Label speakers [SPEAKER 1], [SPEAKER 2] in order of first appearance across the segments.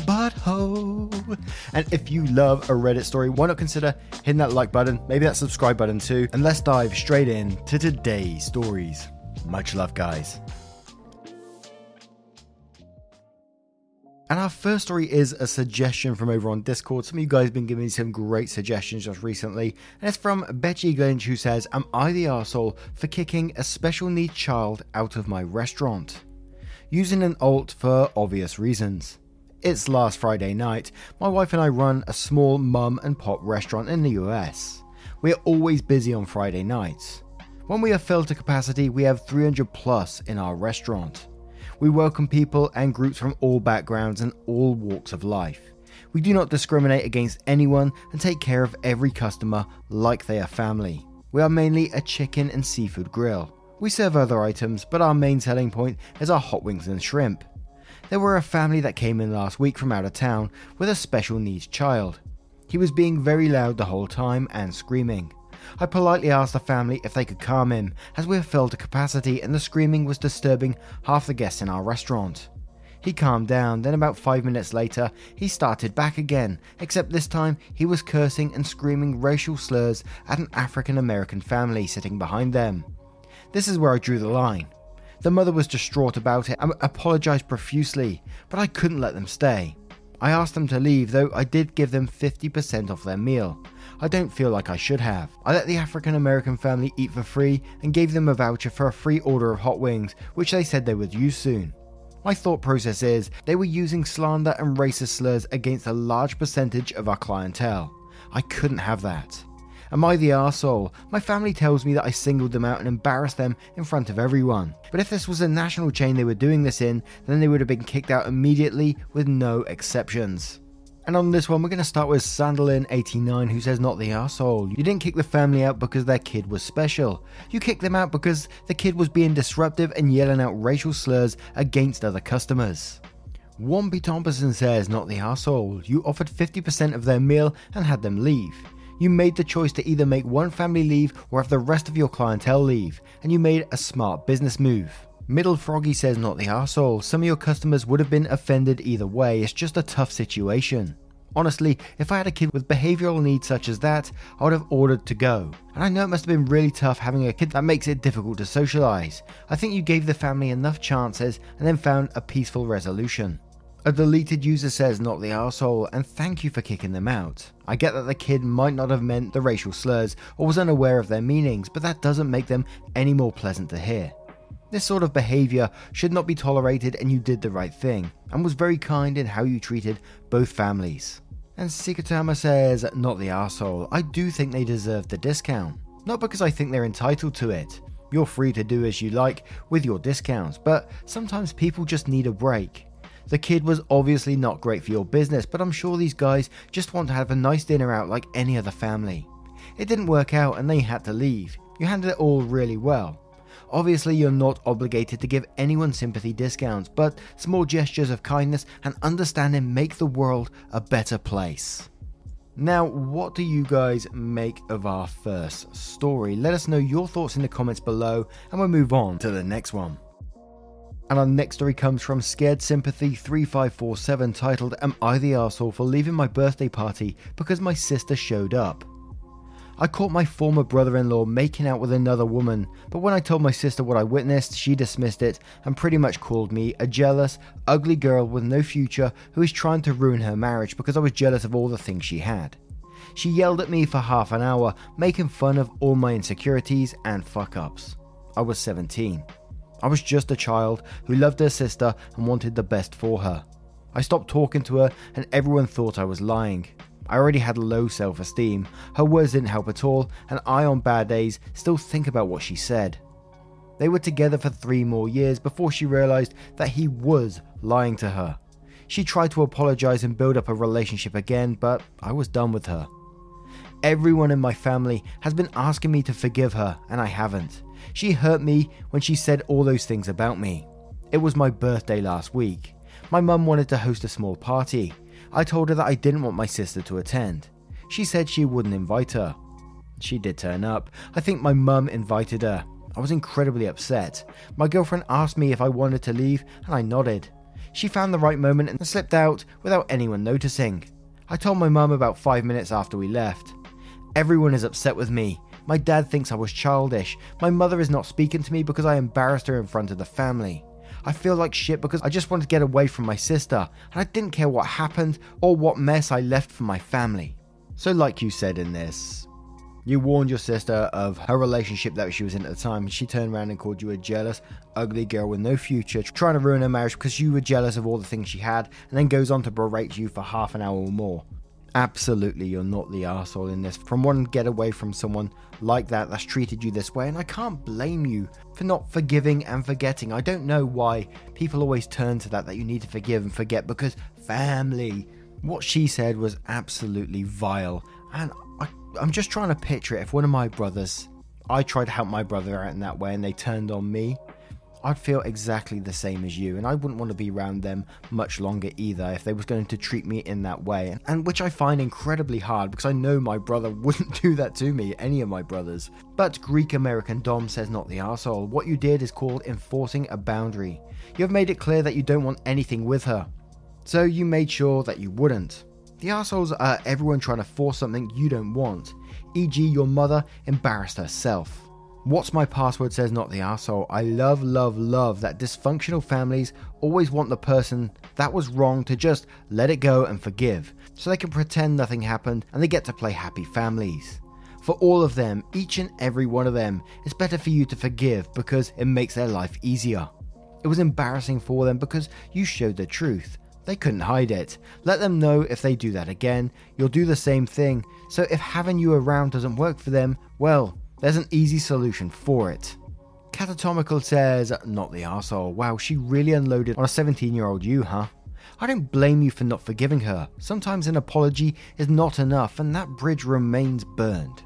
[SPEAKER 1] the butthole? And if you love a Reddit story, why not consider hitting that like button, maybe that subscribe button too, and let's dive straight in to today's stories. Much love, guys. And our first story is a suggestion from over on Discord. Some of you guys have been giving me some great suggestions just recently. And it's from Betty Glinch who says, Am I the arsehole for kicking a special needs child out of my restaurant? Using an alt for obvious reasons. It's last Friday night. My wife and I run a small mum and pop restaurant in the US. We are always busy on Friday nights. When we are filled to capacity, we have 300 plus in our restaurant. We welcome people and groups from all backgrounds and all walks of life. We do not discriminate against anyone and take care of every customer like they are family. We are mainly a chicken and seafood grill. We serve other items, but our main selling point is our hot wings and shrimp. There were a family that came in last week from out of town with a special needs child. He was being very loud the whole time and screaming. I politely asked the family if they could calm him, as we were filled to capacity and the screaming was disturbing half the guests in our restaurant. He calmed down, then about five minutes later, he started back again, except this time he was cursing and screaming racial slurs at an African American family sitting behind them. This is where I drew the line. The mother was distraught about it and apologized profusely, but I couldn't let them stay. I asked them to leave, though I did give them 50% off their meal. I don't feel like I should have. I let the African American family eat for free and gave them a voucher for a free order of hot wings, which they said they would use soon. My thought process is they were using slander and racist slurs against a large percentage of our clientele. I couldn't have that. Am I the arsehole? My family tells me that I singled them out and embarrassed them in front of everyone. But if this was a national chain they were doing this in, then they would have been kicked out immediately with no exceptions. And on this one, we're going to start with Sandalin89, who says, Not the arsehole. You didn't kick the family out because their kid was special. You kicked them out because the kid was being disruptive and yelling out racial slurs against other customers. Wompy Thompson says, Not the arsehole. You offered 50% of their meal and had them leave. You made the choice to either make one family leave or have the rest of your clientele leave, and you made a smart business move. Middle Froggy says, Not the asshole. Some of your customers would have been offended either way, it's just a tough situation. Honestly, if I had a kid with behavioral needs such as that, I would have ordered to go. And I know it must have been really tough having a kid that makes it difficult to socialize. I think you gave the family enough chances and then found a peaceful resolution. A deleted user says, Not the arsehole, and thank you for kicking them out. I get that the kid might not have meant the racial slurs or was unaware of their meanings, but that doesn't make them any more pleasant to hear. This sort of behaviour should not be tolerated, and you did the right thing, and was very kind in how you treated both families. And Sikatama says, Not the arsehole. I do think they deserve the discount. Not because I think they're entitled to it. You're free to do as you like with your discounts, but sometimes people just need a break. The kid was obviously not great for your business, but I'm sure these guys just want to have a nice dinner out like any other family. It didn't work out and they had to leave. You handled it all really well. Obviously, you're not obligated to give anyone sympathy discounts, but small gestures of kindness and understanding make the world a better place. Now, what do you guys make of our first story? Let us know your thoughts in the comments below, and we'll move on to the next one. And our next story comes from Scared Sympathy 3547 titled Am I the Asshole for leaving my birthday party because my sister showed up? I caught my former brother in law making out with another woman, but when I told my sister what I witnessed, she dismissed it and pretty much called me a jealous, ugly girl with no future who is trying to ruin her marriage because I was jealous of all the things she had. She yelled at me for half an hour, making fun of all my insecurities and fuck ups. I was 17. I was just a child who loved her sister and wanted the best for her. I stopped talking to her, and everyone thought I was lying. I already had low self esteem, her words didn't help at all, and I, on bad days, still think about what she said. They were together for three more years before she realised that he was lying to her. She tried to apologise and build up a relationship again, but I was done with her. Everyone in my family has been asking me to forgive her, and I haven't. She hurt me when she said all those things about me. It was my birthday last week. My mum wanted to host a small party. I told her that I didn't want my sister to attend. She said she wouldn't invite her. She did turn up. I think my mum invited her. I was incredibly upset. My girlfriend asked me if I wanted to leave, and I nodded. She found the right moment and slipped out without anyone noticing. I told my mum about five minutes after we left. Everyone is upset with me. My dad thinks I was childish. My mother is not speaking to me because I embarrassed her in front of the family. I feel like shit because I just wanted to get away from my sister, and I didn't care what happened or what mess I left for my family. So, like you said in this, you warned your sister of her relationship that she was in at the time, and she turned around and called you a jealous, ugly girl with no future, trying to ruin her marriage because you were jealous of all the things she had, and then goes on to berate you for half an hour or more. Absolutely, you're not the asshole in this. From one get away from someone like that that's treated you this way, and I can't blame you for not forgiving and forgetting. I don't know why people always turn to that, that you need to forgive and forget because family. What she said was absolutely vile, and I, I'm just trying to picture it. If one of my brothers, I tried to help my brother out in that way, and they turned on me, I'd feel exactly the same as you, and I wouldn't want to be around them much longer either if they was going to treat me in that way, and which I find incredibly hard because I know my brother wouldn't do that to me, any of my brothers. But Greek American Dom says not the asshole. What you did is called enforcing a boundary. You have made it clear that you don't want anything with her, so you made sure that you wouldn't. The assholes are everyone trying to force something you don't want, e.g., your mother embarrassed herself. What's my password says not the asshole. I love, love, love that dysfunctional families always want the person that was wrong to just let it go and forgive, so they can pretend nothing happened and they get to play happy families. For all of them, each and every one of them, it's better for you to forgive because it makes their life easier. It was embarrassing for them because you showed the truth. They couldn't hide it. Let them know if they do that again, you'll do the same thing. So if having you around doesn't work for them, well, there's an easy solution for it. Catatomical says, Not the arsehole. Wow, she really unloaded on a 17 year old you, huh? I don't blame you for not forgiving her. Sometimes an apology is not enough, and that bridge remains burned.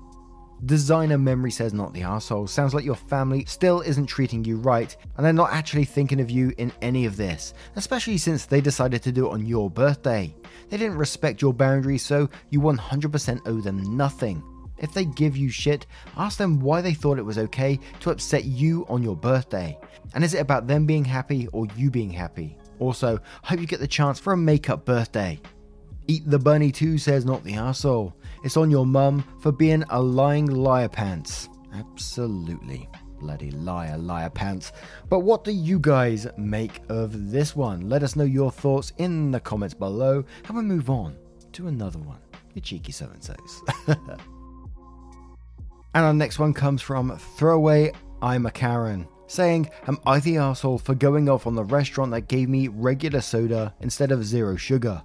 [SPEAKER 1] Designer Memory says not the asshole. Sounds like your family still isn't treating you right, and they're not actually thinking of you in any of this, especially since they decided to do it on your birthday. They didn't respect your boundaries, so you 100% owe them nothing. If they give you shit, ask them why they thought it was okay to upset you on your birthday. And is it about them being happy or you being happy? Also, hope you get the chance for a makeup birthday. Eat the bunny too says not the asshole. It's on your mum for being a lying liar pants. Absolutely. Bloody liar, liar pants. But what do you guys make of this one? Let us know your thoughts in the comments below and we move on to another one. You cheeky so and so's. And our next one comes from Throwaway I'm a Karen, saying, Am I the asshole for going off on the restaurant that gave me regular soda instead of zero sugar?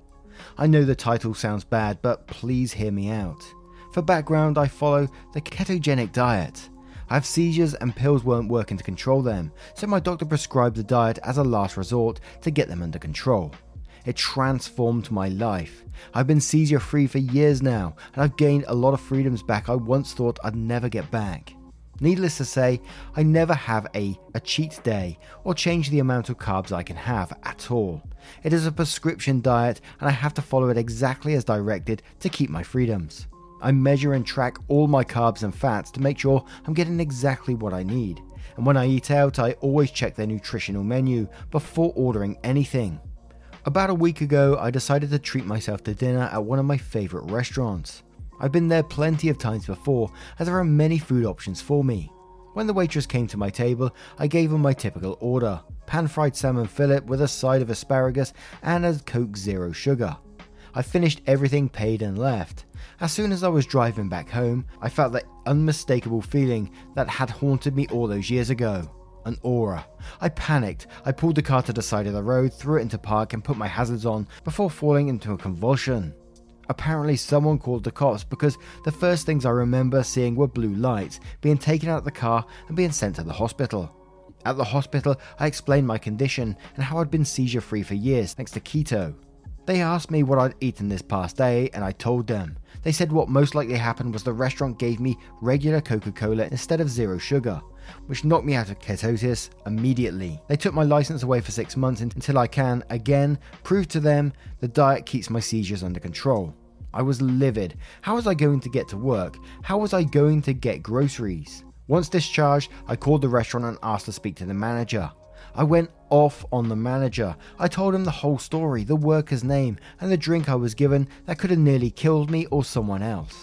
[SPEAKER 1] I know the title sounds bad, but please hear me out. For background, I follow the ketogenic diet. I have seizures and pills weren't working to control them, so my doctor prescribed the diet as a last resort to get them under control. It transformed my life. I've been seizure free for years now, and I've gained a lot of freedoms back I once thought I'd never get back. Needless to say, I never have a, a cheat day or change the amount of carbs I can have at all. It is a prescription diet, and I have to follow it exactly as directed to keep my freedoms. I measure and track all my carbs and fats to make sure I'm getting exactly what I need. And when I eat out, I always check their nutritional menu before ordering anything. About a week ago, I decided to treat myself to dinner at one of my favourite restaurants. I've been there plenty of times before, as there are many food options for me. When the waitress came to my table, I gave her my typical order pan fried salmon fillet with a side of asparagus and a Coke Zero Sugar. I finished everything, paid, and left. As soon as I was driving back home, I felt that unmistakable feeling that had haunted me all those years ago an aura. I panicked. I pulled the car to the side of the road, threw it into park, and put my hazards on before falling into a convulsion. Apparently, someone called the cops because the first things I remember seeing were blue lights, being taken out of the car and being sent to the hospital. At the hospital, I explained my condition and how I'd been seizure free for years thanks to keto. They asked me what I'd eaten this past day, and I told them. They said what most likely happened was the restaurant gave me regular Coca Cola instead of zero sugar, which knocked me out of ketosis immediately. They took my license away for six months until I can, again, prove to them the diet keeps my seizures under control. I was livid. How was I going to get to work? How was I going to get groceries? Once discharged, I called the restaurant and asked to speak to the manager. I went off on the manager. I told him the whole story, the worker's name, and the drink I was given that could have nearly killed me or someone else.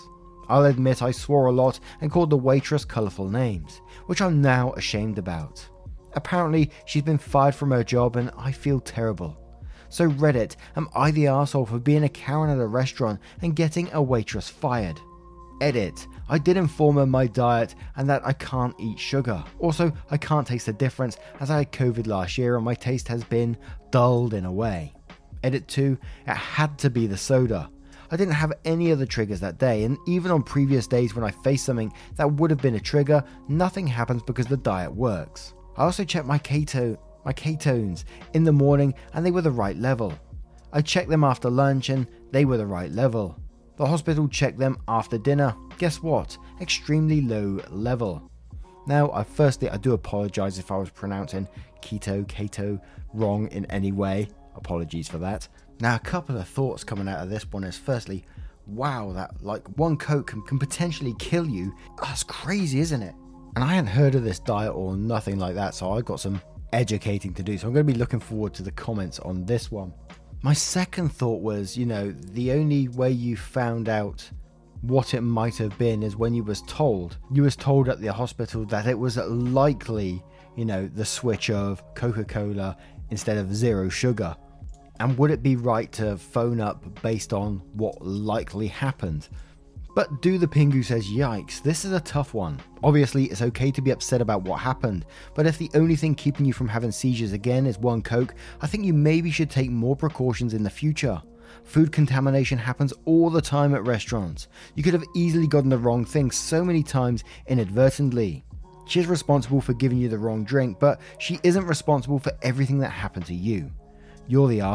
[SPEAKER 1] I'll admit I swore a lot and called the waitress colourful names, which I'm now ashamed about. Apparently, she's been fired from her job and I feel terrible. So, Reddit, am I the asshole for being a Karen at a restaurant and getting a waitress fired? Edit. I did inform her my diet and that I can't eat sugar. Also, I can't taste the difference as I had COVID last year and my taste has been dulled in a way. Edit 2. It had to be the soda. I didn't have any other triggers that day, and even on previous days when I faced something that would have been a trigger, nothing happens because the diet works. I also checked my keto my ketones in the morning and they were the right level. I checked them after lunch and they were the right level. The hospital checked them after dinner. Guess what? Extremely low level. Now, I firstly I do apologize if I was pronouncing keto, keto wrong in any way. Apologies for that. Now, a couple of thoughts coming out of this one is firstly, wow, that like one coke can, can potentially kill you. Ah, That's crazy, isn't it? And I hadn't heard of this diet or nothing like that, so I got some educating to do. So I'm going to be looking forward to the comments on this one. My second thought was, you know, the only way you found out what it might have been is when you was told. You was told at the hospital that it was likely, you know, the switch of Coca-Cola instead of zero sugar. And would it be right to phone up based on what likely happened? But Do the Pingu says, Yikes, this is a tough one. Obviously, it's okay to be upset about what happened, but if the only thing keeping you from having seizures again is one Coke, I think you maybe should take more precautions in the future. Food contamination happens all the time at restaurants. You could have easily gotten the wrong thing so many times inadvertently. She's responsible for giving you the wrong drink, but she isn't responsible for everything that happened to you. You're the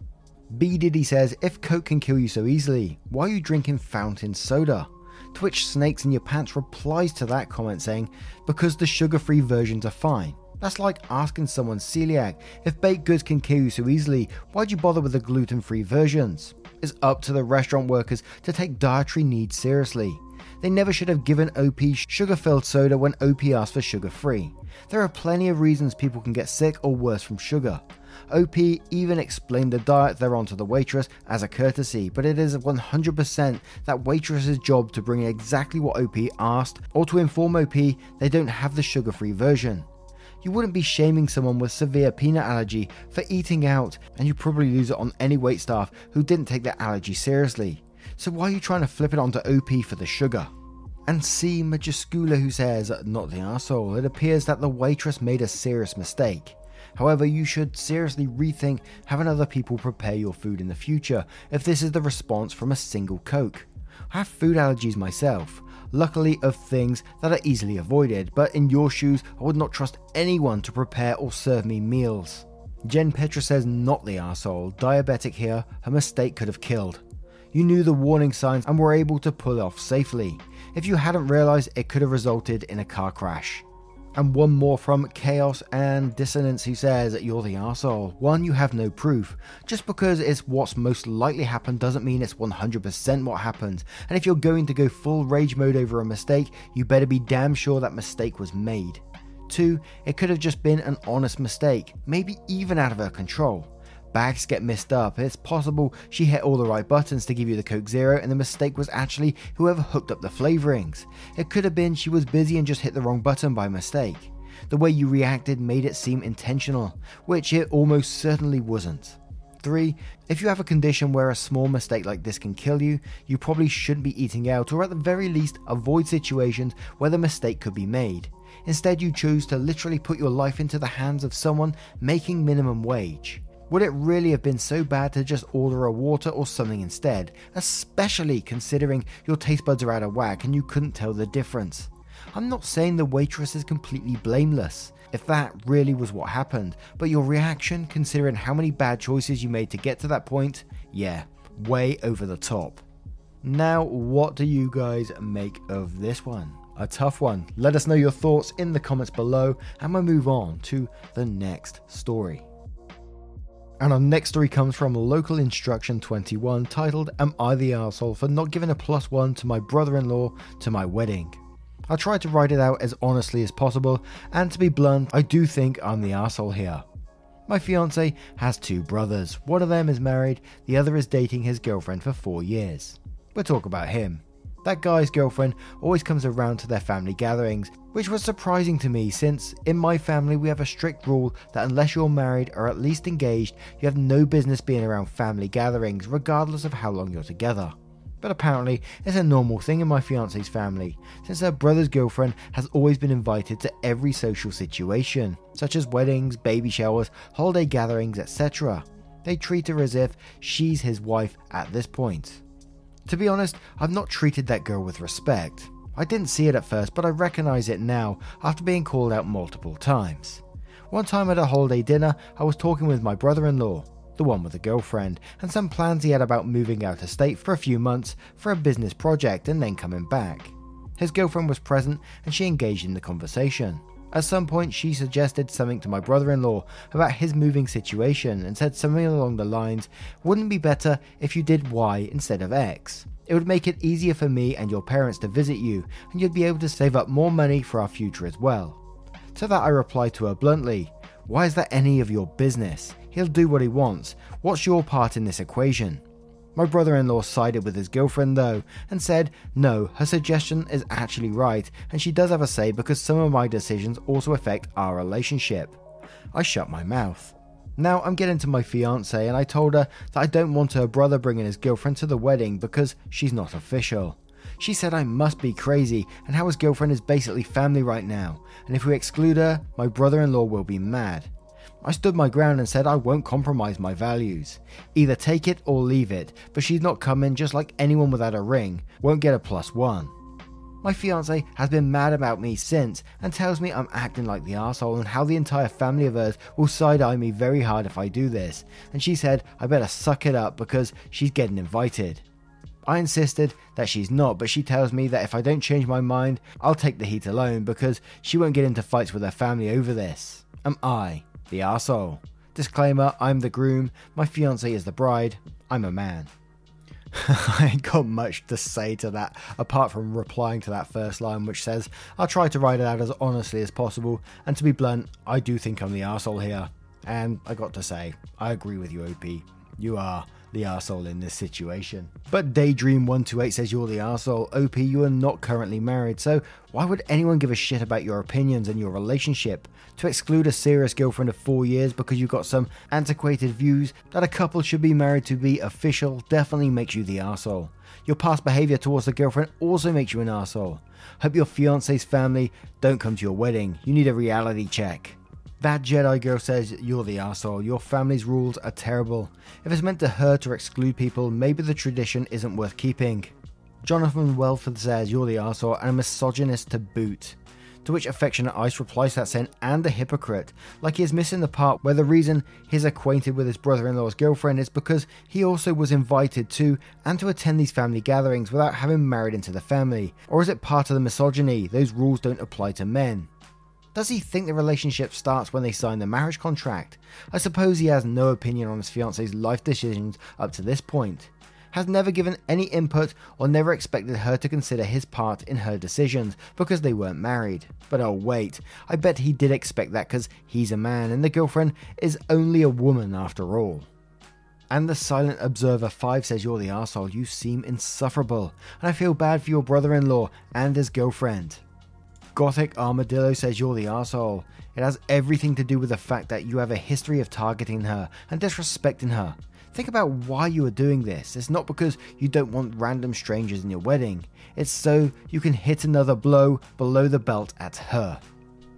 [SPEAKER 1] B. Diddy says, if Coke can kill you so easily, why are you drinking fountain soda? To which Snakes in Your Pants replies to that comment saying, because the sugar free versions are fine. That's like asking someone celiac, if baked goods can kill you so easily, why'd you bother with the gluten free versions? It's up to the restaurant workers to take dietary needs seriously. They never should have given OP sugar filled soda when OP asked for sugar free. There are plenty of reasons people can get sick or worse from sugar. OP even explained the diet they're on to the waitress as a courtesy, but it is 100% that waitress's job to bring exactly what OP asked or to inform OP they don't have the sugar free version. You wouldn't be shaming someone with severe peanut allergy for eating out, and you'd probably lose it on any waitstaff who didn't take their allergy seriously. So why are you trying to flip it onto OP for the sugar? And C. Majiskula who says, not the asshole, it appears that the waitress made a serious mistake. However, you should seriously rethink having other people prepare your food in the future if this is the response from a single Coke. I have food allergies myself, luckily of things that are easily avoided, but in your shoes, I would not trust anyone to prepare or serve me meals. Jen Petra says, not the asshole, diabetic here, her mistake could have killed. You knew the warning signs and were able to pull off safely. If you hadn't realised, it could have resulted in a car crash. And one more from Chaos and Dissonance who says, You're the arsehole. One, you have no proof. Just because it's what's most likely happened doesn't mean it's 100% what happened. And if you're going to go full rage mode over a mistake, you better be damn sure that mistake was made. Two, it could have just been an honest mistake, maybe even out of her control. Bags get messed up. It's possible she hit all the right buttons to give you the Coke Zero, and the mistake was actually whoever hooked up the flavorings. It could have been she was busy and just hit the wrong button by mistake. The way you reacted made it seem intentional, which it almost certainly wasn't. 3. If you have a condition where a small mistake like this can kill you, you probably shouldn't be eating out, or at the very least, avoid situations where the mistake could be made. Instead, you choose to literally put your life into the hands of someone making minimum wage. Would it really have been so bad to just order a water or something instead, especially considering your taste buds are out of whack and you couldn't tell the difference? I'm not saying the waitress is completely blameless, if that really was what happened, but your reaction, considering how many bad choices you made to get to that point, yeah, way over the top. Now, what do you guys make of this one? A tough one. Let us know your thoughts in the comments below, and we'll move on to the next story. And our next story comes from Local Instruction 21 titled Am I the Arsehole for not giving a plus one to my brother in law to my wedding? I tried to write it out as honestly as possible, and to be blunt, I do think I'm the arsehole here. My fiance has two brothers. One of them is married, the other is dating his girlfriend for four years. We'll talk about him. That guy's girlfriend always comes around to their family gatherings, which was surprising to me since in my family we have a strict rule that unless you're married or at least engaged, you have no business being around family gatherings, regardless of how long you're together. But apparently, it's a normal thing in my fiance's family, since her brother's girlfriend has always been invited to every social situation, such as weddings, baby showers, holiday gatherings, etc. They treat her as if she's his wife at this point. To be honest, I've not treated that girl with respect. I didn't see it at first, but I recognize it now after being called out multiple times. One time at a holiday dinner, I was talking with my brother in law, the one with a girlfriend, and some plans he had about moving out of state for a few months for a business project and then coming back. His girlfriend was present and she engaged in the conversation. At some point, she suggested something to my brother in law about his moving situation and said something along the lines Wouldn't be better if you did Y instead of X? It would make it easier for me and your parents to visit you, and you'd be able to save up more money for our future as well. To that, I replied to her bluntly Why is that any of your business? He'll do what he wants. What's your part in this equation? My brother in law sided with his girlfriend though and said, no, her suggestion is actually right and she does have a say because some of my decisions also affect our relationship. I shut my mouth. Now I'm getting to my fiance and I told her that I don't want her brother bringing his girlfriend to the wedding because she's not official. She said I must be crazy and how his girlfriend is basically family right now, and if we exclude her, my brother in law will be mad. I stood my ground and said I won't compromise my values. Either take it or leave it, but she's not coming just like anyone without a ring, won't get a plus one. My fiance has been mad about me since and tells me I'm acting like the asshole and how the entire family of hers will side eye me very hard if I do this. And she said I better suck it up because she's getting invited. I insisted that she's not, but she tells me that if I don't change my mind, I'll take the heat alone because she won't get into fights with her family over this. Am I the arsehole? Disclaimer I'm the groom, my fiance is the bride, I'm a man. I ain't got much to say to that apart from replying to that first line, which says, I'll try to write it out as honestly as possible, and to be blunt, I do think I'm the arsehole here. And I got to say, I agree with you, OP. You are the arsehole in this situation. But Daydream128 says you're the arsehole. OP, you are not currently married, so why would anyone give a shit about your opinions and your relationship? To exclude a serious girlfriend of four years because you've got some antiquated views that a couple should be married to be official definitely makes you the arsehole. Your past behavior towards the girlfriend also makes you an arsehole. Hope your fiance's family don't come to your wedding. You need a reality check. That Jedi girl says you're the asshole. Your family's rules are terrible. If it's meant to hurt or exclude people, maybe the tradition isn't worth keeping. Jonathan Welford says you're the asshole and a misogynist to boot. To which Affectionate Ice replies that saying, and a hypocrite, like he is missing the part where the reason he's acquainted with his brother in law's girlfriend is because he also was invited to and to attend these family gatherings without having married into the family. Or is it part of the misogyny? Those rules don't apply to men. Does he think the relationship starts when they sign the marriage contract? I suppose he has no opinion on his fiance's life decisions up to this point. Has never given any input or never expected her to consider his part in her decisions because they weren't married. But oh, wait, I bet he did expect that because he's a man and the girlfriend is only a woman after all. And the Silent Observer 5 says you're the asshole. you seem insufferable, and I feel bad for your brother in law and his girlfriend. Gothic Armadillo says you're the asshole. It has everything to do with the fact that you have a history of targeting her and disrespecting her. Think about why you are doing this. It's not because you don't want random strangers in your wedding, it's so you can hit another blow below the belt at her.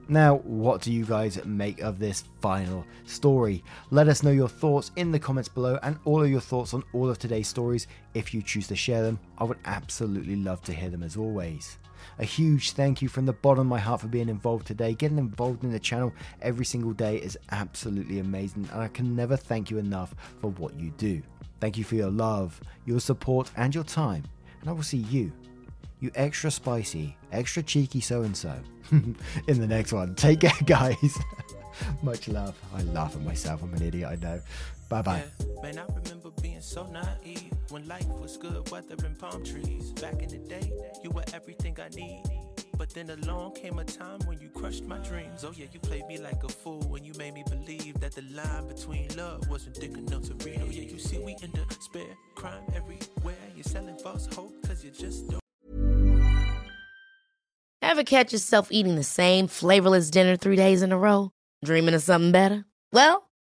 [SPEAKER 1] Now, what do you guys make of this final story? Let us know your thoughts in the comments below and all of your thoughts on all of today's stories if you choose to share them. I would absolutely love to hear them as always. A huge thank you from the bottom of my heart for being involved today. Getting involved in the channel every single day is absolutely amazing, and I can never thank you enough for what you do. Thank you for your love, your support, and your time, and I will see you, you extra spicy, extra cheeky so and so, in the next one. Take care, guys. Much love. I laugh at myself. I'm an idiot, I know. Bye bye.
[SPEAKER 2] Yeah, so naive when life was good, weather and palm trees. Back in the day, you were everything I need. But then along came a time when you crushed my dreams. Oh yeah, you played me like a fool when you made me believe that the line between love wasn't thick enough to read. Oh yeah, you see we in the spare crime everywhere. You're selling false hope cause you just don't.
[SPEAKER 3] Ever catch yourself eating the same flavorless dinner three days in a row? Dreaming of something better? Well,